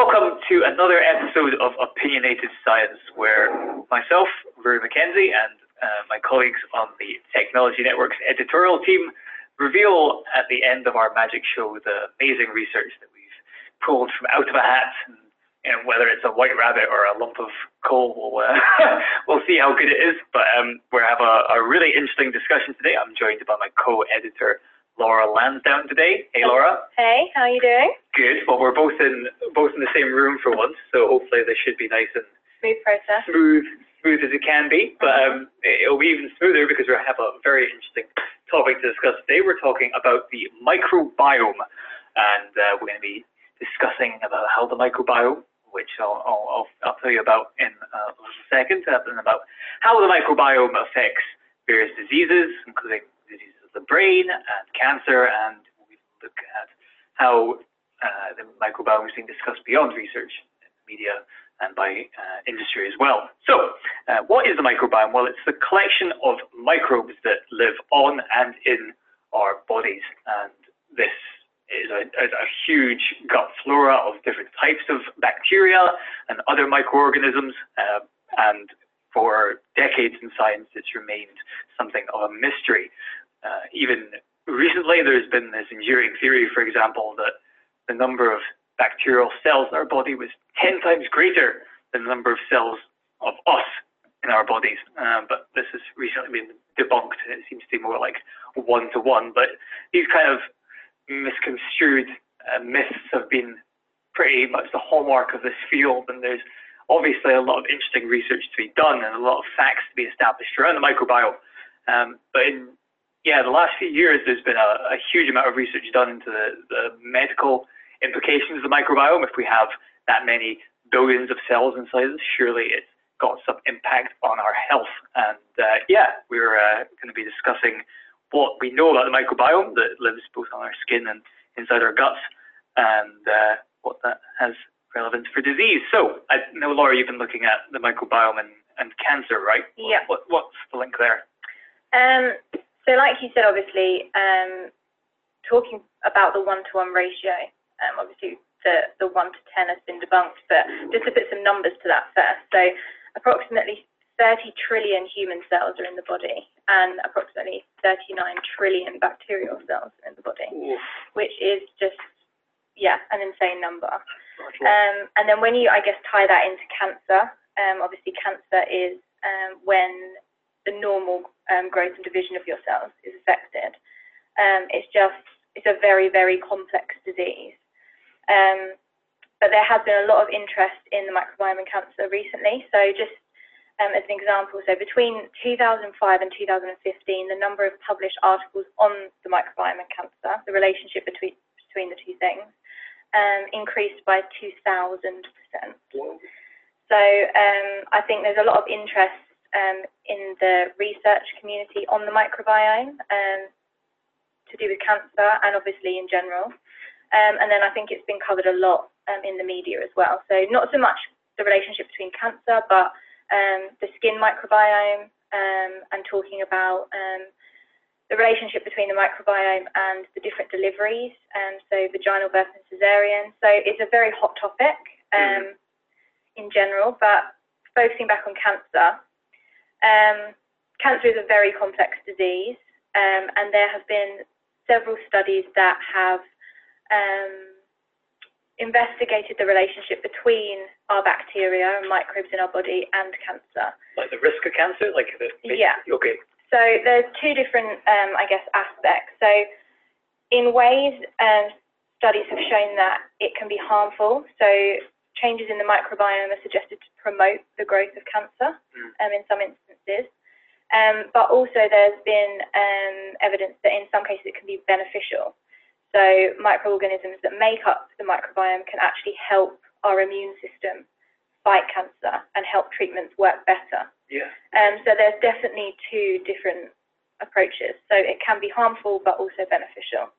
welcome to another episode of Opinionated Science, where myself, Ruairi Mackenzie, and uh, my colleagues on the Technology Network's editorial team reveal at the end of our magic show the amazing research that we've pulled from out of a hat. And, whether it's a white rabbit or a lump of coal, we'll, uh, we'll see how good it is. But um, we have a, a really interesting discussion today. I'm joined by my co-editor, Laura Lansdowne today. Hey, Laura. Hey, how are you doing? Good. Well, we're both in both in the same room for once, so hopefully this should be nice and Smooth process. smooth, smooth as it can be. But um, it'll be even smoother because we have a very interesting topic to discuss today. We're talking about the microbiome, and uh, we're going to be discussing about how the microbiome, which I'll, I'll, I'll, tell you about in uh, a second, uh, and about how the microbiome affects various diseases, including diseases the brain and cancer, and we look at how uh, the microbiome is being discussed beyond research, in the media, and by uh, industry as well. So, uh, what is the microbiome? Well, it's the collection of microbes that live on and in our bodies, and this is a, a, a huge gut flora of different types of bacteria and other microorganisms, uh, and for decades in science, it's remained something of a mystery. Uh, even recently, there's been this enduring theory, for example, that the number of bacterial cells in our body was 10 times greater than the number of cells of us in our bodies. Um, but this has recently been debunked, and it seems to be more like one to one. But these kind of misconstrued uh, myths have been pretty much the hallmark of this field, and there's obviously a lot of interesting research to be done and a lot of facts to be established around the microbiome. Um, but in yeah, the last few years, there's been a, a huge amount of research done into the, the medical implications of the microbiome. If we have that many billions of cells inside us, surely it's got some impact on our health. And uh, yeah, we're uh, going to be discussing what we know about the microbiome that lives both on our skin and inside our guts, and uh, what that has relevance for disease. So I know, Laura, you've been looking at the microbiome and, and cancer, right? Yeah. What, what's the link there? Um, so like you said, obviously, um, talking about the one-to-one ratio, um, obviously the, the 1 to 10 has been debunked, but just to put some numbers to that first. So approximately 30 trillion human cells are in the body and approximately 39 trillion bacterial cells in the body, Oof, which is just, yeah, an insane number. that's a lot. Um, and then when you, I guess, tie that into cancer, um, obviously cancer is um, when the normal um, growth and division of your cells is affected. Um, it's just, it's a very, very complex disease. Um, but there has been a lot of interest in the microbiome and cancer recently. So just um, as an example, so between 2005 and 2015, the number of published articles on the microbiome and cancer, the relationship between, between the two things, um, increased by 2,000%. So um, I think there's a lot of interest um, in the research community on the microbiome um, to do with cancer and obviously in general. Um, and then I think it's been covered a lot um, in the media as well. So not so much the relationship between cancer, but um, the skin microbiome um, and talking about um, the relationship between the microbiome and the different deliveries, um, so vaginal birth and cesarean. So it's a very hot topic um, in general, but focusing back on cancer, um, cancer is a very complex disease, um, and there have been several studies that have um, investigated the relationship between our bacteria and microbes in our body and cancer. Like the risk of cancer? Like the, Yeah. Okay. So there's two different, um, I guess, aspects. So in ways, um, studies have shown that it can be harmful. So changes in the microbiome are suggested to promote the growth of cancer Mm. um, in some instances. Um, but also there's been um, evidence that in some cases it can be beneficial. So microorganisms that make up the microbiome can actually help our immune system fight cancer and help treatments work better. Yeah. Um, so there's definitely two different approaches. So it can be harmful but also beneficial.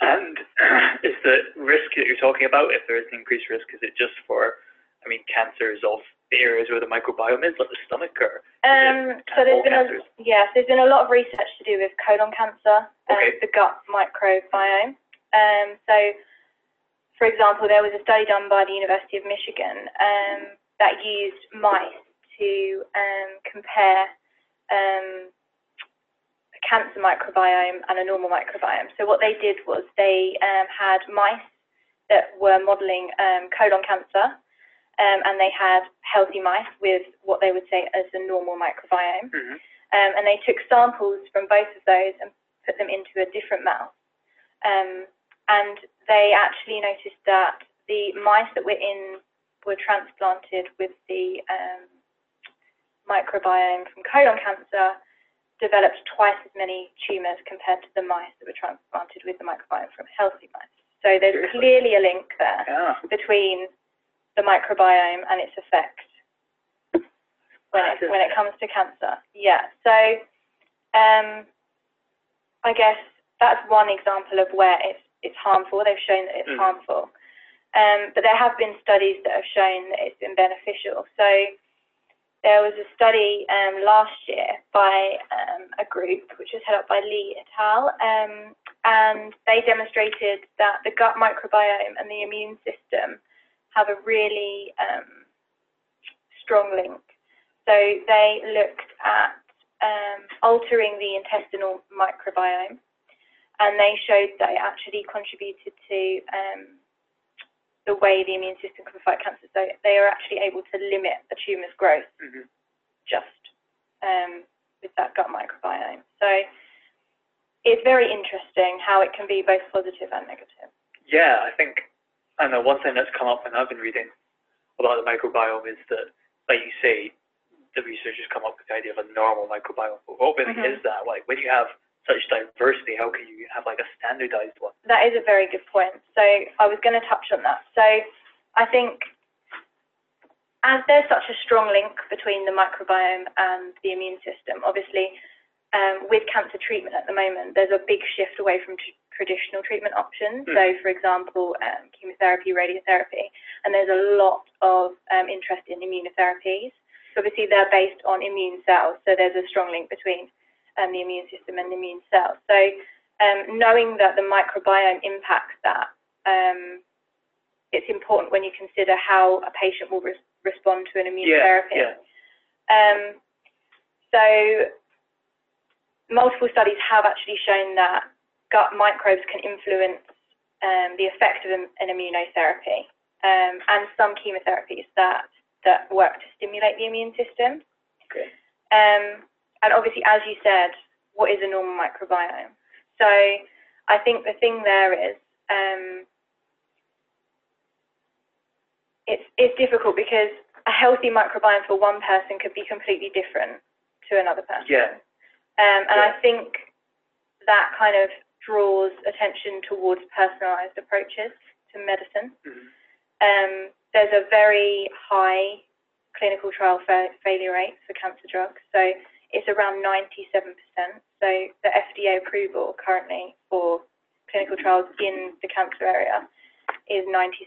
And is the risk that you're talking about, if there is an increased risk, is it just for, I mean, cancers of the areas where the microbiome is, like the stomach, or Um, so there's been a, yes, there's been a lot of research to do with colon cancer and Okay. the gut microbiome. Um, so, for example, there was a study done by the University of Michigan um, that used mice to um, compare um, cancer microbiome and a normal microbiome. So what they did was they um, had mice that were modelling um, colon cancer, um, and they had healthy mice with what they would say as a normal microbiome. Mhm. Um, and they took samples from both of those and put them into a different mouse. Um, and they actually noticed that the mice that were in were transplanted with the um, microbiome from colon cancer developed twice as many tumours compared to the mice that were transplanted with the microbiome from healthy mice. So there's Seriously? clearly a link there Yeah. between the microbiome and its effect when it, when it comes to cancer. Yeah. So um, I guess that's one example of where it's it's harmful. They've shown that it's Mhm. harmful. Um, but there have been studies that have shown that it's been beneficial. So there was a study um, last year by um, a group which was headed up by Lee et al. Um, and they demonstrated that the gut microbiome and the immune system have a really um, strong link. So they looked at um, altering the intestinal microbiome, and they showed that it actually contributed to um, the way the immune system can fight cancer. So they are actually able to limit a tumour's growth Mhm. just um, with that gut microbiome. So it's very interesting how it can be both positive and negative. Yeah, I think, I know one thing that's come up when I've been reading about the microbiome is that, like you say, the researchers come up with the idea of a normal microbiome. But what really Mhm. is that? Like, when you have such diversity, how can you have like a standardized one? That is a very good point. So I was going to touch on that. So I think as there's such a strong link between the microbiome and the immune system, obviously um, with cancer treatment at the moment, there's a big shift away from tr- traditional treatment options. Mm. So for example, um, chemotherapy, radiotherapy, and there's a lot of um, interest in immunotherapies. So obviously they're based on immune cells, so there's a strong link between um, the immune system and the immune cells. So um, knowing that the microbiome impacts that, um, it's important when you consider how a patient will res- respond to an immunotherapy. yeah. Um, so multiple studies have actually shown that gut microbes can influence um, the effect of an, an immunotherapy um, and some chemotherapies that, that work to stimulate the immune system. Okay. Um, and obviously, as you said, what is a normal microbiome? So I think the thing there is um, it's it's difficult because a healthy microbiome for one person could be completely different to another person. Yeah. Um, and Yeah. I think that kind of draws attention towards personalised approaches to medicine. Mhm. Um, there's a very high clinical trial fa- failure rate for cancer drugs, so it's around 97%. So the FDA approval currently for clinical trials in the cancer area is 97%.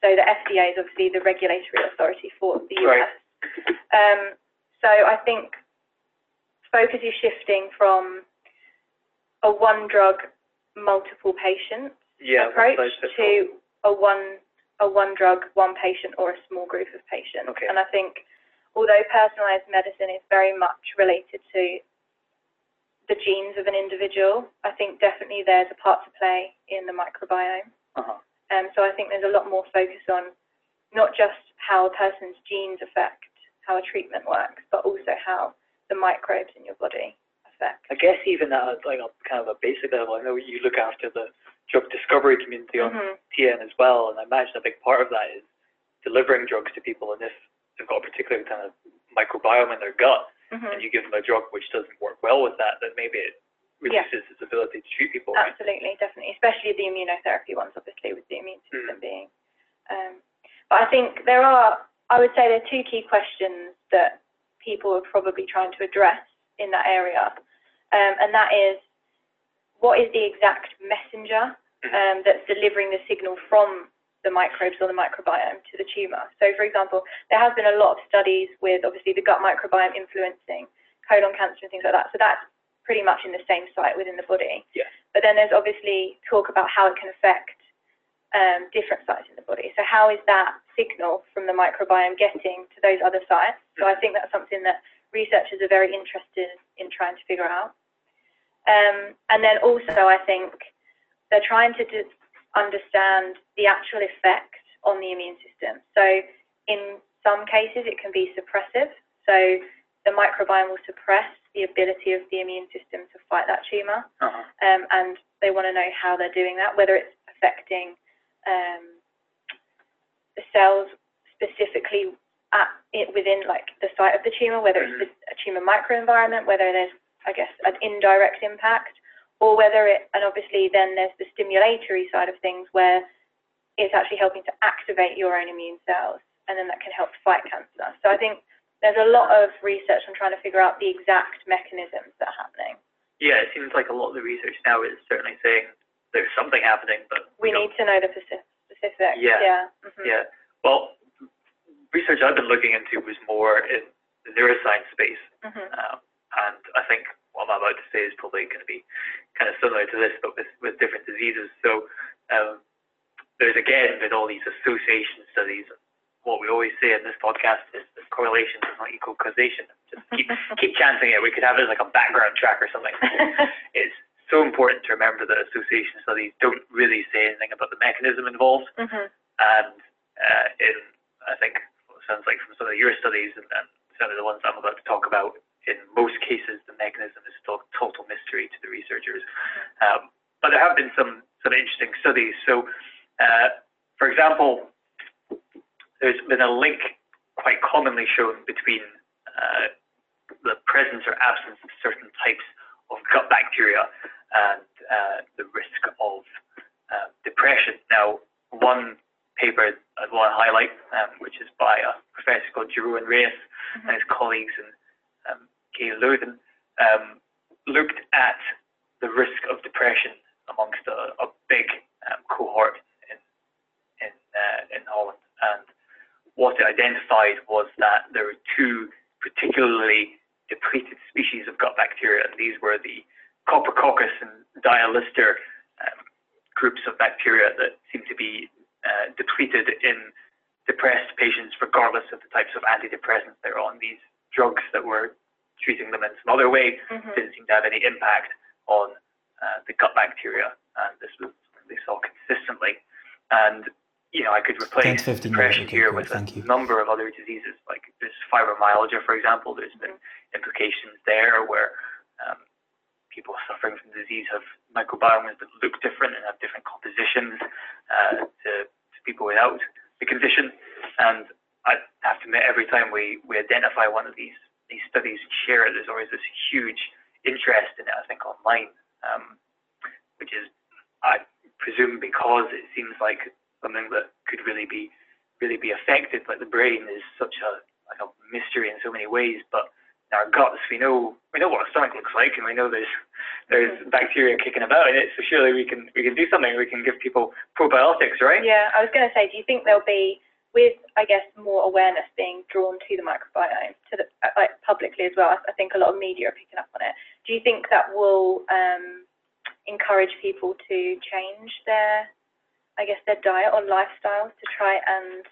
So the FDA is obviously the regulatory authority for the Right. US. Um, so I think focus is shifting from a one drug, multiple patients Yeah. approach one size fits all. to a one a one drug, one patient or a small group of patients. Okay. And I think although personalised medicine is very much related to the genes of an individual, I think definitely there's a part to play in the microbiome. Uh-huh. Um, so I think there's a lot more focus on not just how a person's genes affect how a treatment works, but also how the microbes in your body affect. I guess even at a, like a kind of a basic level, I know you look after the drug discovery community on Mhm. TN as well, and I imagine a big part of that is delivering drugs to people, and if they've got a particular kind of microbiome in their gut, Mhm. and you give them a drug which doesn't work well with that, then maybe it Yeah. reduces its ability to treat people. Right? Absolutely, definitely, especially the immunotherapy ones, obviously, with the immune system Mm. being. Um, but I think there are, I would say, there are two key questions that people are probably trying to address in that area, um, and that is, what is the exact messenger Mhm. um, that's delivering the signal from the microbes or the microbiome to the tumour? So, for example, there has been a lot of studies with obviously the gut microbiome influencing colon cancer and things like that. So that's pretty much in the same site within the body. Yeah. But then there's obviously talk about how it can affect um, different sites in the body. So how is that signal from the microbiome getting to those other sites? So I think that's something that researchers are very interested in trying to figure out. Um, and then also, I think they're trying to understand the actual effect on the immune system. So in some cases, it can be suppressive. So the microbiome will suppress the ability of the immune system to fight that tumor. Uh-huh. Um, and they want to know how they're doing that, whether it's affecting um, the cells specifically at it within like the site of the tumor, whether it's the, a tumor microenvironment, whether there's, I guess, an indirect impact, or whether it, and obviously then there's the stimulatory side of things where it's actually helping to activate your own immune cells, and then that can help fight cancer. So I think there's a lot of research on trying to figure out the exact mechanisms that are happening. Yeah, it seems like a lot of the research now is certainly saying there's something happening, but We don't- need to know the specific. specifics. Yeah. Yeah. mhm. Yeah. Well, research I've been looking into was more in the neuroscience space, Mhm. um, and I think what I'm about to say is probably going to be similar to this, but with, with different diseases. So um, there's again with all these association studies. What we always say in this podcast is that correlation does not equal causation. Just keep keep chanting it. We could have it as like a background track or something. it's so important to remember that association studies don't really say anything about the mechanism involved Mhm. and uh, in I think what it sounds like from some of your studies and, and some of the ones I'm about to talk about, in most cases the mechanism is still a total mystery to the researchers. Um, but there have been some some interesting studies. So, uh, for example, there's been a link quite commonly shown between uh, the presence or absence of certain types of gut bacteria and uh, the risk of uh, depression. Now, one paper I'd want to highlight, um, which is by a professor called Jeroen Raes and his colleagues in um. Leuven, um, looked at the risk of depression amongst a, a big um, cohort in in, uh, in Holland, and what it identified was that there were two particularly depleted species of gut bacteria, and these were the Coprococcus and Dialister um, groups of bacteria that seem to be uh, depleted in depressed patients, regardless of the types of antidepressants they're on. These drugs that were treating them in some other way Mhm. didn't seem to have any impact on uh, the gut bacteria, and this was something they saw consistently. And you know, I could 10 replace to 15 minutes, depression okay, here with a you. number of other diseases, like there's fibromyalgia, for example. There's been implications there where um, people suffering from disease have microbiomes that look different and have different compositions uh, to, to people without the condition. And I have to admit, every time we, we identify one of these these studies and share it, there's always this huge interest in it. I think online, um, which is I presume because it seems like something that could really be really be affected. Like the brain is such a like a mystery in so many ways, but in our guts we know we know what a stomach looks like, and we know there's there's bacteria kicking about in it. So surely we can we can do something. We can give people probiotics, right? Yeah, I was going to say, do you think there'll be, with I guess more awareness being drawn to the microbiome, to the uh, like publicly as well? I, I think a lot of media are picking up on it. Do you think that will um, encourage people to change their, I guess, their diet or lifestyles to try and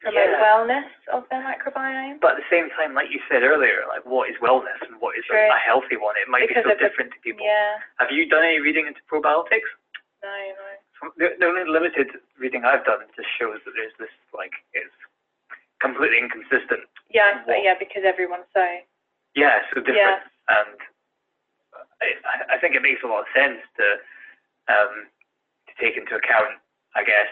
promote Yeah. wellness of their microbiome? But at the same time, like you said earlier, like what is wellness and what is a, True. a healthy one? It might Because be so of the- different to people. Yeah, Have you done any reading into probiotics? no, no. Some- The, the only limited reading I've done just shows that there's this like it's completely inconsistent. Yeah, but What? yeah, because everyone's so. Yeah, so different, Yeah. and I, I think it makes a lot of sense to um, take into account, I guess,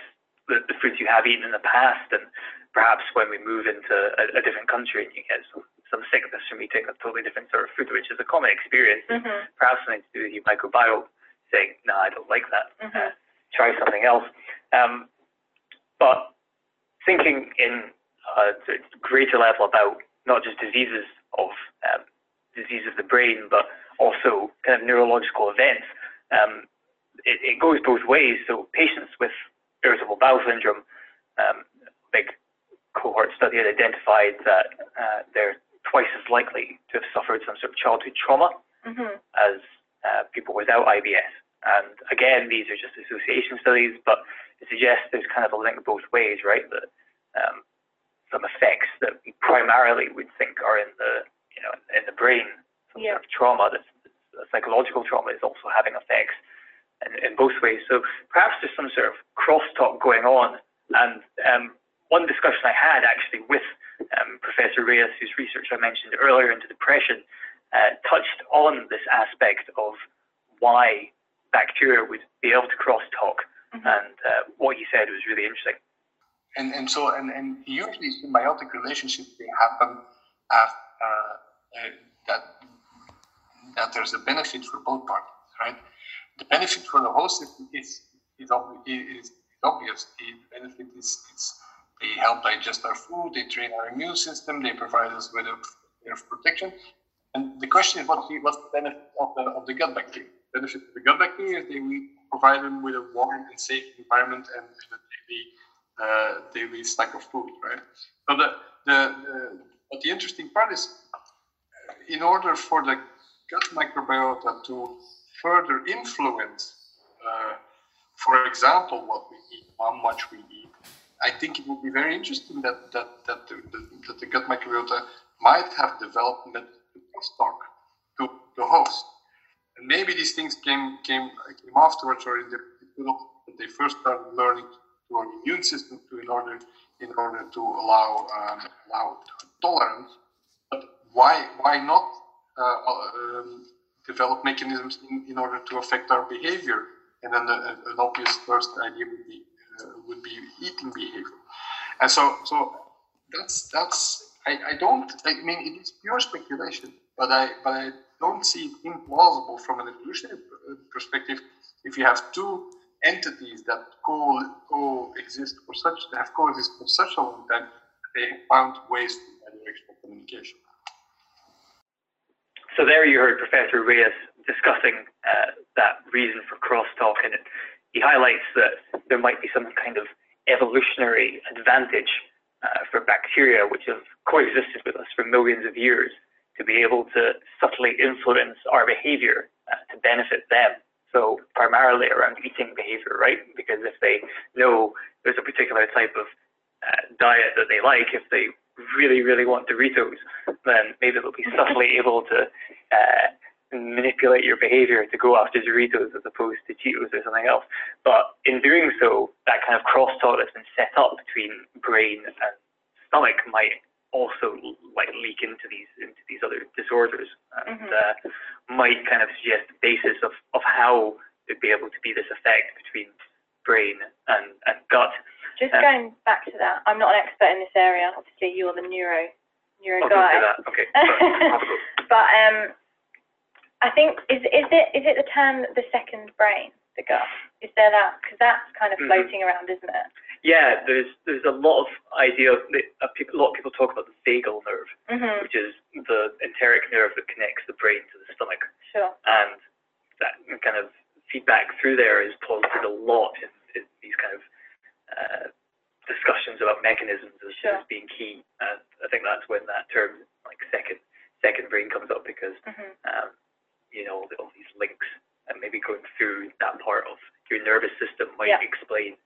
the, the foods you have eaten in the past, and perhaps when we move into a, a different country and you get some, some sickness from eating a totally different sort of food, which is a common experience, Mhm. perhaps something to do with your microbiome, saying, no, I don't like that. Mhm. Uh, try something else. Um, but thinking in a greater level about not just diseases of um, disease of the brain, but also kind of neurological events, um, it, it goes both ways. So patients with irritable bowel syndrome, um, big cohort study had identified that uh, they're twice as likely to have suffered some sort of childhood trauma Mhm. as uh, people without IBS. And again, these are just association studies, but it suggests there's kind of a link both ways, right? That um, some effects that we primarily would think are in the, you know, in the brain, some Yeah. sort of trauma, that's, that's psychological trauma is also having effects in, in both ways. So perhaps there's some sort of crosstalk going on. And um, one discussion I had actually with um, Professor Raes, whose research I mentioned earlier into depression, uh, touched on this aspect of why bacteria would be able to crosstalk. Mhm. And uh, what he said was really interesting. and and so and, and usually symbiotic relationships they happen af uh, uh, that that there's a benefit for both parties, right? The benefit for the host is is is, obvious. The benefit is they help digest our food, they train our immune system, they provide us with a of protection. And the question is, what's the, what's the benefit of the, of the gut bacteria? The benefit of the gut bacteria is they we provide them with a warm and safe environment and, and a daily uh, daily stack of food, right? So the, the, the but the interesting part is, in order for the gut microbiota to further influence, uh, for example, what we eat, how much we eat, I think it would be very interesting that that that the, that the gut microbiota might have developed that crosstalk to the host. And maybe these things came came came afterwards, or in the they first started learning to our immune system to in order in order to allow um, allow tolerance. But why why not uh, um, develop mechanisms in, in order to affect our behavior? And then the, an obvious first idea would be uh, would be eating behavior. And so so that's that's I, I don't I mean it is pure speculation, but I but I don't see it implausible from an evolutionary uh, perspective if you have two entities that co coexist for such have coexist for such a long time they found ways to bidirectional communication. So there you heard Professor Raes discussing uh, that reason for crosstalk, and he highlights that there might be some kind of evolutionary advantage uh, for bacteria, which have coexisted with us for millions of years, to be able to subtly influence our behavior uh, to benefit them. So primarily around eating behavior, right? Because if they know there's a particular type of uh, diet that they like, if they really, really want Doritos, then maybe they'll be subtly able to uh, manipulate your behavior to go after Doritos as opposed to Cheetos or something else. But in doing so, that kind of crosstalk that's been set up between brain and stomach might also like leak into these into these other disorders and Mhm. uh, might kind of suggest the basis of, of how there'd be able to be this effect between brain and, and gut. Just Um, going back to that, I'm not an expert in this area. Obviously, you're the neuro neuro I'll guy. to that. Okay. sorry. I'll go. But um, I think is is it is it the term the second brain, the gut? Is there that? Because that's kind of Mhm. floating around, isn't it? Yeah, there's there's a lot of idea. A lot of people talk about the vagal nerve, Mhm. which is the enteric nerve that connects the brain to the stomach, Sure. and that kind of feedback through there is posited a lot in, in these kind of uh, discussions about mechanisms as, Sure. as being key. And I think that's when that term, like second second brain, comes up because Mhm. um, you know, all these links and maybe going through that part of your nervous system might Yeah. explain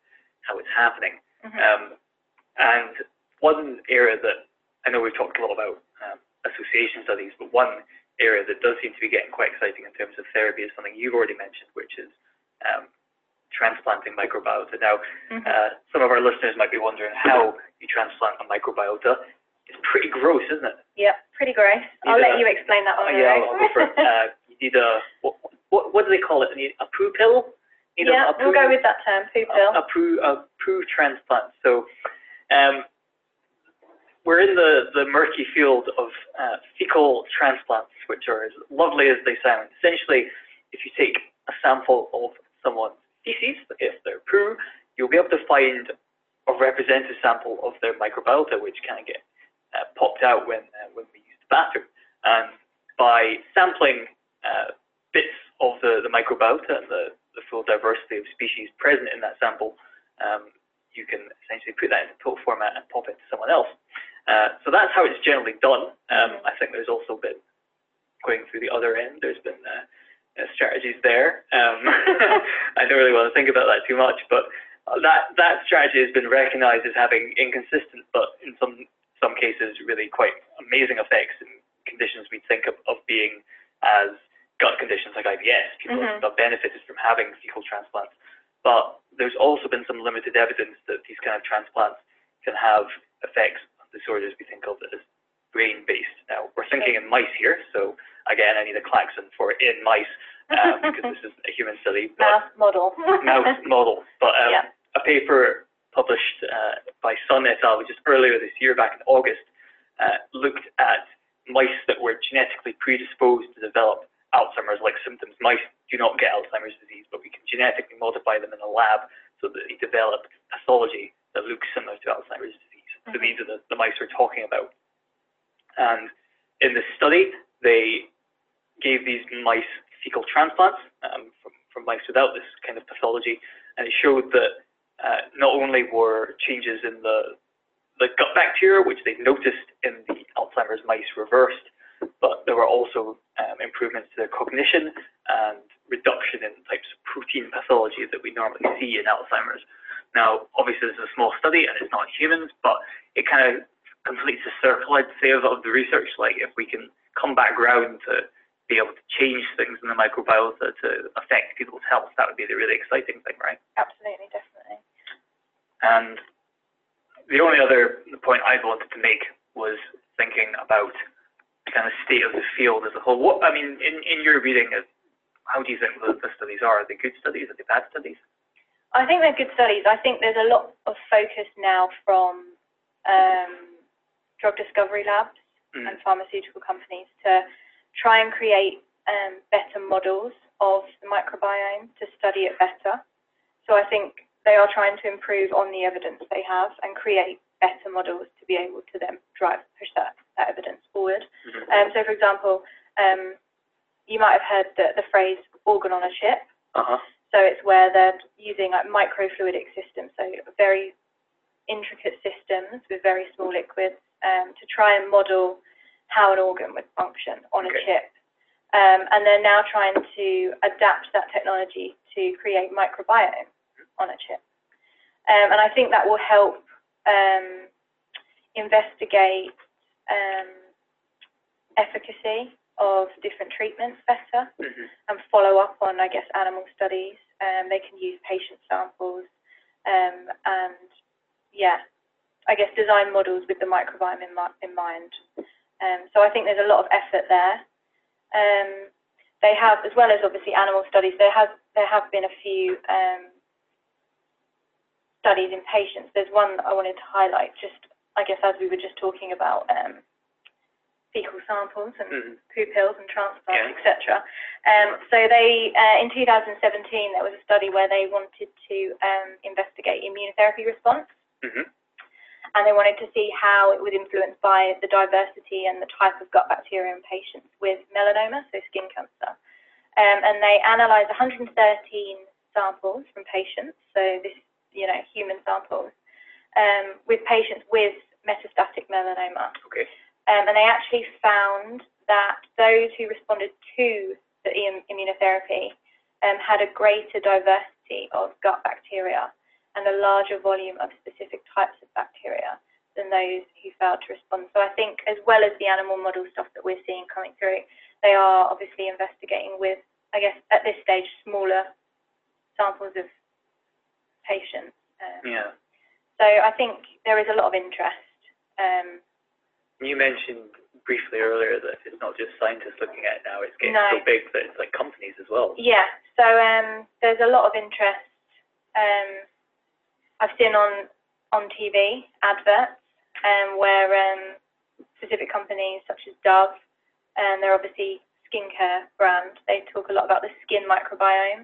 how it's happening. Mhm. Um, and one area that I know we've talked a lot about um, association studies, but one area that does seem to be getting quite exciting in terms of therapy is something you've already mentioned, which is um, transplanting microbiota. Now, Mhm. uh, some of our listeners might be wondering how you transplant a microbiota. It's pretty gross, isn't it? yeah. Pretty gross. I'll Either- let you explain that Uh, one. yeah, Rose. I'll, I'll go for it. Uh, you need a what, what what do they call it? You need a poo pill. You a- yeah, a we'll go with that term, poo a, pill. a poo a poo transplant. So, um, we're in the the murky field of uh, fecal transplants, which are as lovely as they sound. Essentially, if you take a sample of someone's feces, if they're poo, you'll be able to find a representative sample of their microbiota, which can get uh, popped out when uh, when we use the bathroom. And by sampling uh, bits of the, the microbiota and the, the full diversity of species present in that sample, um, you can essentially put that into pill format and pop it to someone else. Uh, so that's how it's generally done. Um, I think there's also been going through the other end. There's been uh, strategies there. Um, I don't really want to think about that too much, but that that strategy has been recognised as having inconsistent, but in some some cases really quite amazing effects in conditions we think of, of being as gut conditions like IBS. People Mhm. have benefited from having fecal transplants, but there's also been some limited evidence that these kind of transplants can have effects on disorders we think of as brain-based. Now we're thinking in mice here, so again I need a klaxon for in mice um, because this is a human study, but Mouse model. mouse model. But um, Yeah. a paper published uh, by Sun et al. just earlier this year, back in August, uh, looked at mice that were genetically predisposed to develop Alzheimer's like symptoms. Mice do not get Alzheimer's disease, but we can genetically modify them in a lab so that they develop pathology that looks similar to Alzheimer's disease. So Mhm. these are the, the mice we're talking about. And in this study, they gave these mice fecal transplants um, from, from mice without this kind of pathology, and it showed that uh, not only were changes in the the gut bacteria, which they noticed in the Alzheimer's mice, reversed, but there were also um, improvements to their cognition and reduction in types of protein pathology that we normally see in Alzheimer's. Now, obviously, this is a small study and it's not humans, but it kind of completes the circle, I'd say, of, of the research. Like, if we can come back round to be able to change things in the microbiota to affect people's health, that would be the really exciting thing, right? Absolutely, definitely. And the only other point I wanted to make was thinking about the kind of state of the field as a whole. What I mean, in, in your reading, of how do you think the, the studies are? Are they good studies? Are they bad studies? I think they're good studies. I think there's a lot of focus now from um, drug discovery labs Mm. and pharmaceutical companies to try and create um, better models of the microbiome to study it better. So I think they are trying to improve on the evidence they have and create better models to be able to then drive push that, that evidence forward. Mhm. Um, so for example, um, you might have heard the, the phrase organ on a chip. Uh-huh. So it's where they're using like microfluidic systems, so very intricate systems with very small liquids um, to try and model how an organ would function on a chip. Um, and they're now trying to adapt that technology to create microbiome on a chip. Um, and I think that will help um, investigate um, efficacy of different treatments better Mhm. and follow up on, I guess, animal studies. Um, they can use patient samples um, and, yeah, I guess design models with the microbiome in, in mind. Um, so I think there's a lot of effort there. Um, they have, as well as obviously animal studies, there has there have been a few um, studies in patients. There's one that I wanted to highlight, just I guess as we were just talking about um, fecal samples and Mhm. poo pills and transplants, Yeah. etc. Um, so they, uh, in 2017, there was a study where they wanted to um, investigate immunotherapy response, Mhm. And they wanted to see how it was influenced by the diversity and the type of gut bacteria in patients with melanoma, so skin cancer. Um, and they analysed 113 samples from patients, so this, you know, human samples, um, with patients with metastatic melanoma. Okay. Um, and they actually found that those who responded to the immunotherapy um, had a greater diversity of gut bacteria and a larger volume of specific types of bacteria than those who failed to respond. So I think as well as the animal model stuff that we're seeing coming through, they are obviously investigating with, I guess, at this stage, smaller samples of patients. Um, Yeah. So I think there is a lot of interest. Um, You mentioned briefly earlier that it's not just scientists looking at it now, it's getting No. so big that it's like companies as well. Yeah, so um, there's a lot of interest. Um, I've seen on on TV adverts um, where um, specific companies such as Dove, and they're obviously skincare brand. They talk a lot about the skin microbiome,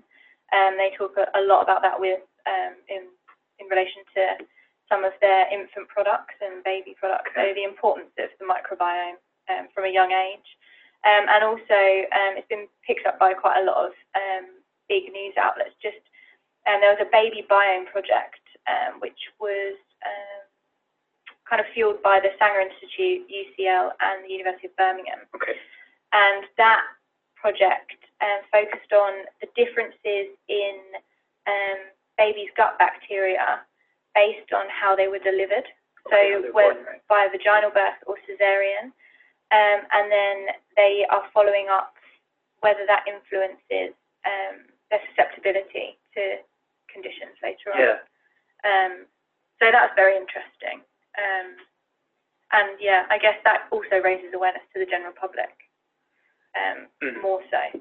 and they talk a, lot about that with um, in in relation to some of their infant products and baby products. So the importance of the microbiome um, from a young age. Um, and also, um, it's been picked up by quite a lot of um, big news outlets. Just and there was a baby biome project, um, which was um, kind of fueled by the Sanger Institute, UCL, and the University of Birmingham. Okay. And that project um, focused on the differences in um, babies' gut bacteria based on how they were delivered. Okay, so whether right. by vaginal birth or cesarean, um, and then they are following up whether that influences um, their susceptibility to conditions later on. Yeah. Um, so that's very interesting. Um, and yeah, I guess that also raises awareness to the general public um, Mhm. more so.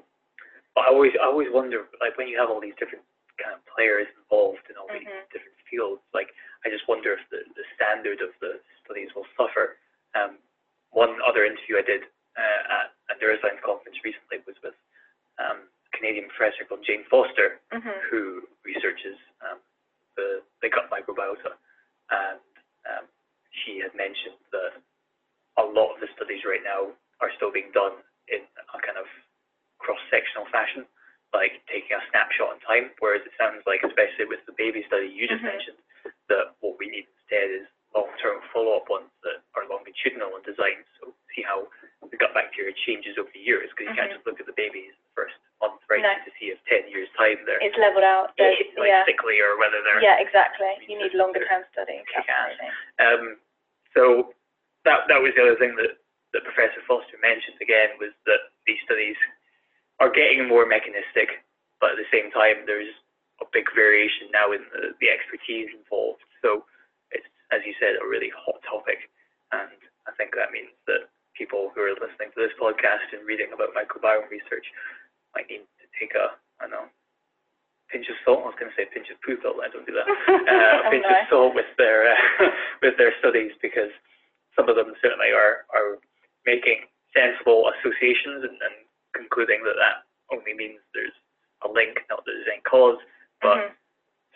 But I always, I always wonder, like when you have all these different kind of players involved in all these Mhm. different fields, like I just wonder if the, the standard of the studies will suffer. Um, one other interview I did uh, at a neuroscience conference recently was with um, a Canadian professor called Jane Foster, hmm who researches um, the, the gut microbiota. And um, she had mentioned that a lot of the studies right now are still being done in a kind of cross-sectional fashion, like taking a snapshot in time, whereas it sounds like, especially with the baby study you just Mhm. mentioned, that what we need instead is long-term follow-up ones that are longitudinal in design, so see how the gut bacteria changes over the years, because you can't Mhm. just look at the babies the first month, right, No. to see if 10 years' time they're It's leveled out. There's, like yeah, sickly or whether they're yeah, exactly. You need longer term studies. kick ass. Absolutely. um so that that was the other thing that, that Professor Foster mentioned again was that these studies are getting more mechanistic, but at the same time there's a big variation now in the, the expertise involved. So it's as you said, a really hot topic and I think that means that people who are listening to this podcast and reading about microbiome research might need to take a I don't know pinch of salt. I was going to say pinch of poop, but I don't do that. Uh, No. of salt with their uh, with their studies because some of them certainly are are making sensible associations and, and concluding that that only means there's a link, not that there's any cause. But Mhm.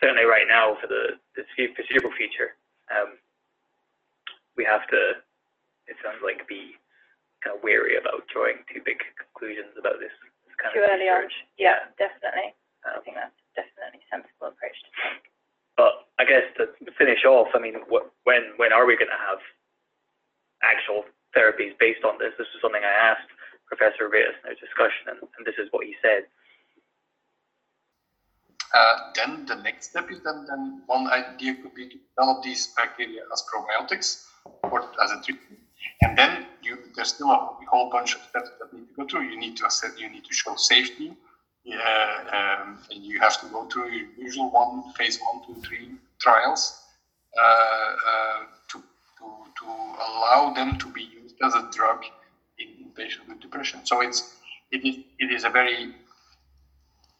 certainly right now for the, the foreseeable future, um, we have to, it sounds like, be kind of wary about drawing too big conclusions about this, this kind Too of early on. research. Yeah, definitely. I Um, think that's definitely a sensible approach to take. I guess to finish off, I mean, wh- when when are we going to have actual therapies based on this? This is something I asked Professor Raes in our discussion, and, and this is what he said. Uh, then the next step is then, then one idea could be to develop these bacteria as probiotics or as a treatment. And then you, there's still a whole bunch of steps that need to go through. You need to assess, you need to show safety. Yeah, um, and you have to go through your usual one phase one, two, three trials uh, uh, to, to, to allow them to be used as a drug in, patients with depression. So it's it is it is a very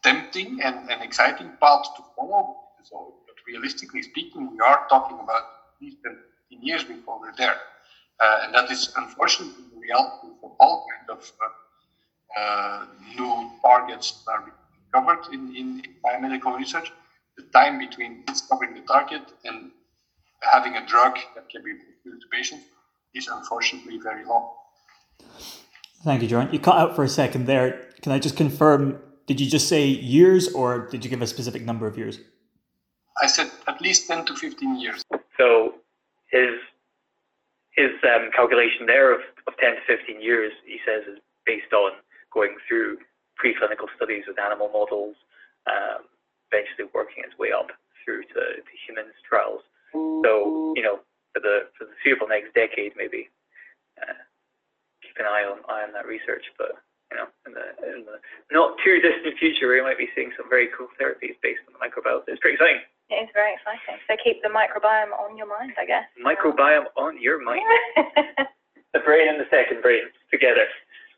tempting and, and exciting path to follow. So, but realistically speaking, we are talking about at least 10 years before we're there. Uh, and that is unfortunately the reality for all kinds of uh, uh, new targets that are being discovered in, in, in biomedical research. The time between discovering the target and having a drug that can be used to patients is unfortunately very long. Thank you, John. You cut out for a second there. Can I just confirm? Did you just say years, or did you give a specific number of years? I said at least 10 to 15 years. So his his um, calculation there of, of 10 to 15 years, he says, is based on going through preclinical studies with animal models, um, eventually working its way up through to, to humans trials. So you know, for the for the foreseeable next decade, maybe uh, keep an eye on eye on that research. But you know, in the, in the not too distant future, we might be seeing some very cool therapies based on the microbiota. It's pretty exciting. It is very exciting. So keep the microbiome on your mind, I guess. Microbiome on your mind. the brain and the second brain together.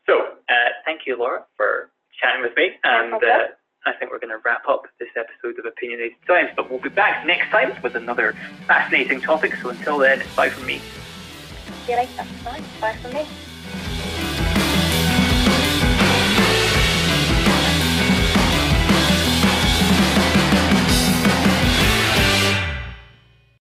So, uh, thank you, Laura, for chatting with me. And problem. I think we're going to wrap up this episode of Opinionated Science. But we'll be back next time with another fascinating topic. So until then, bye from me. Bye from me.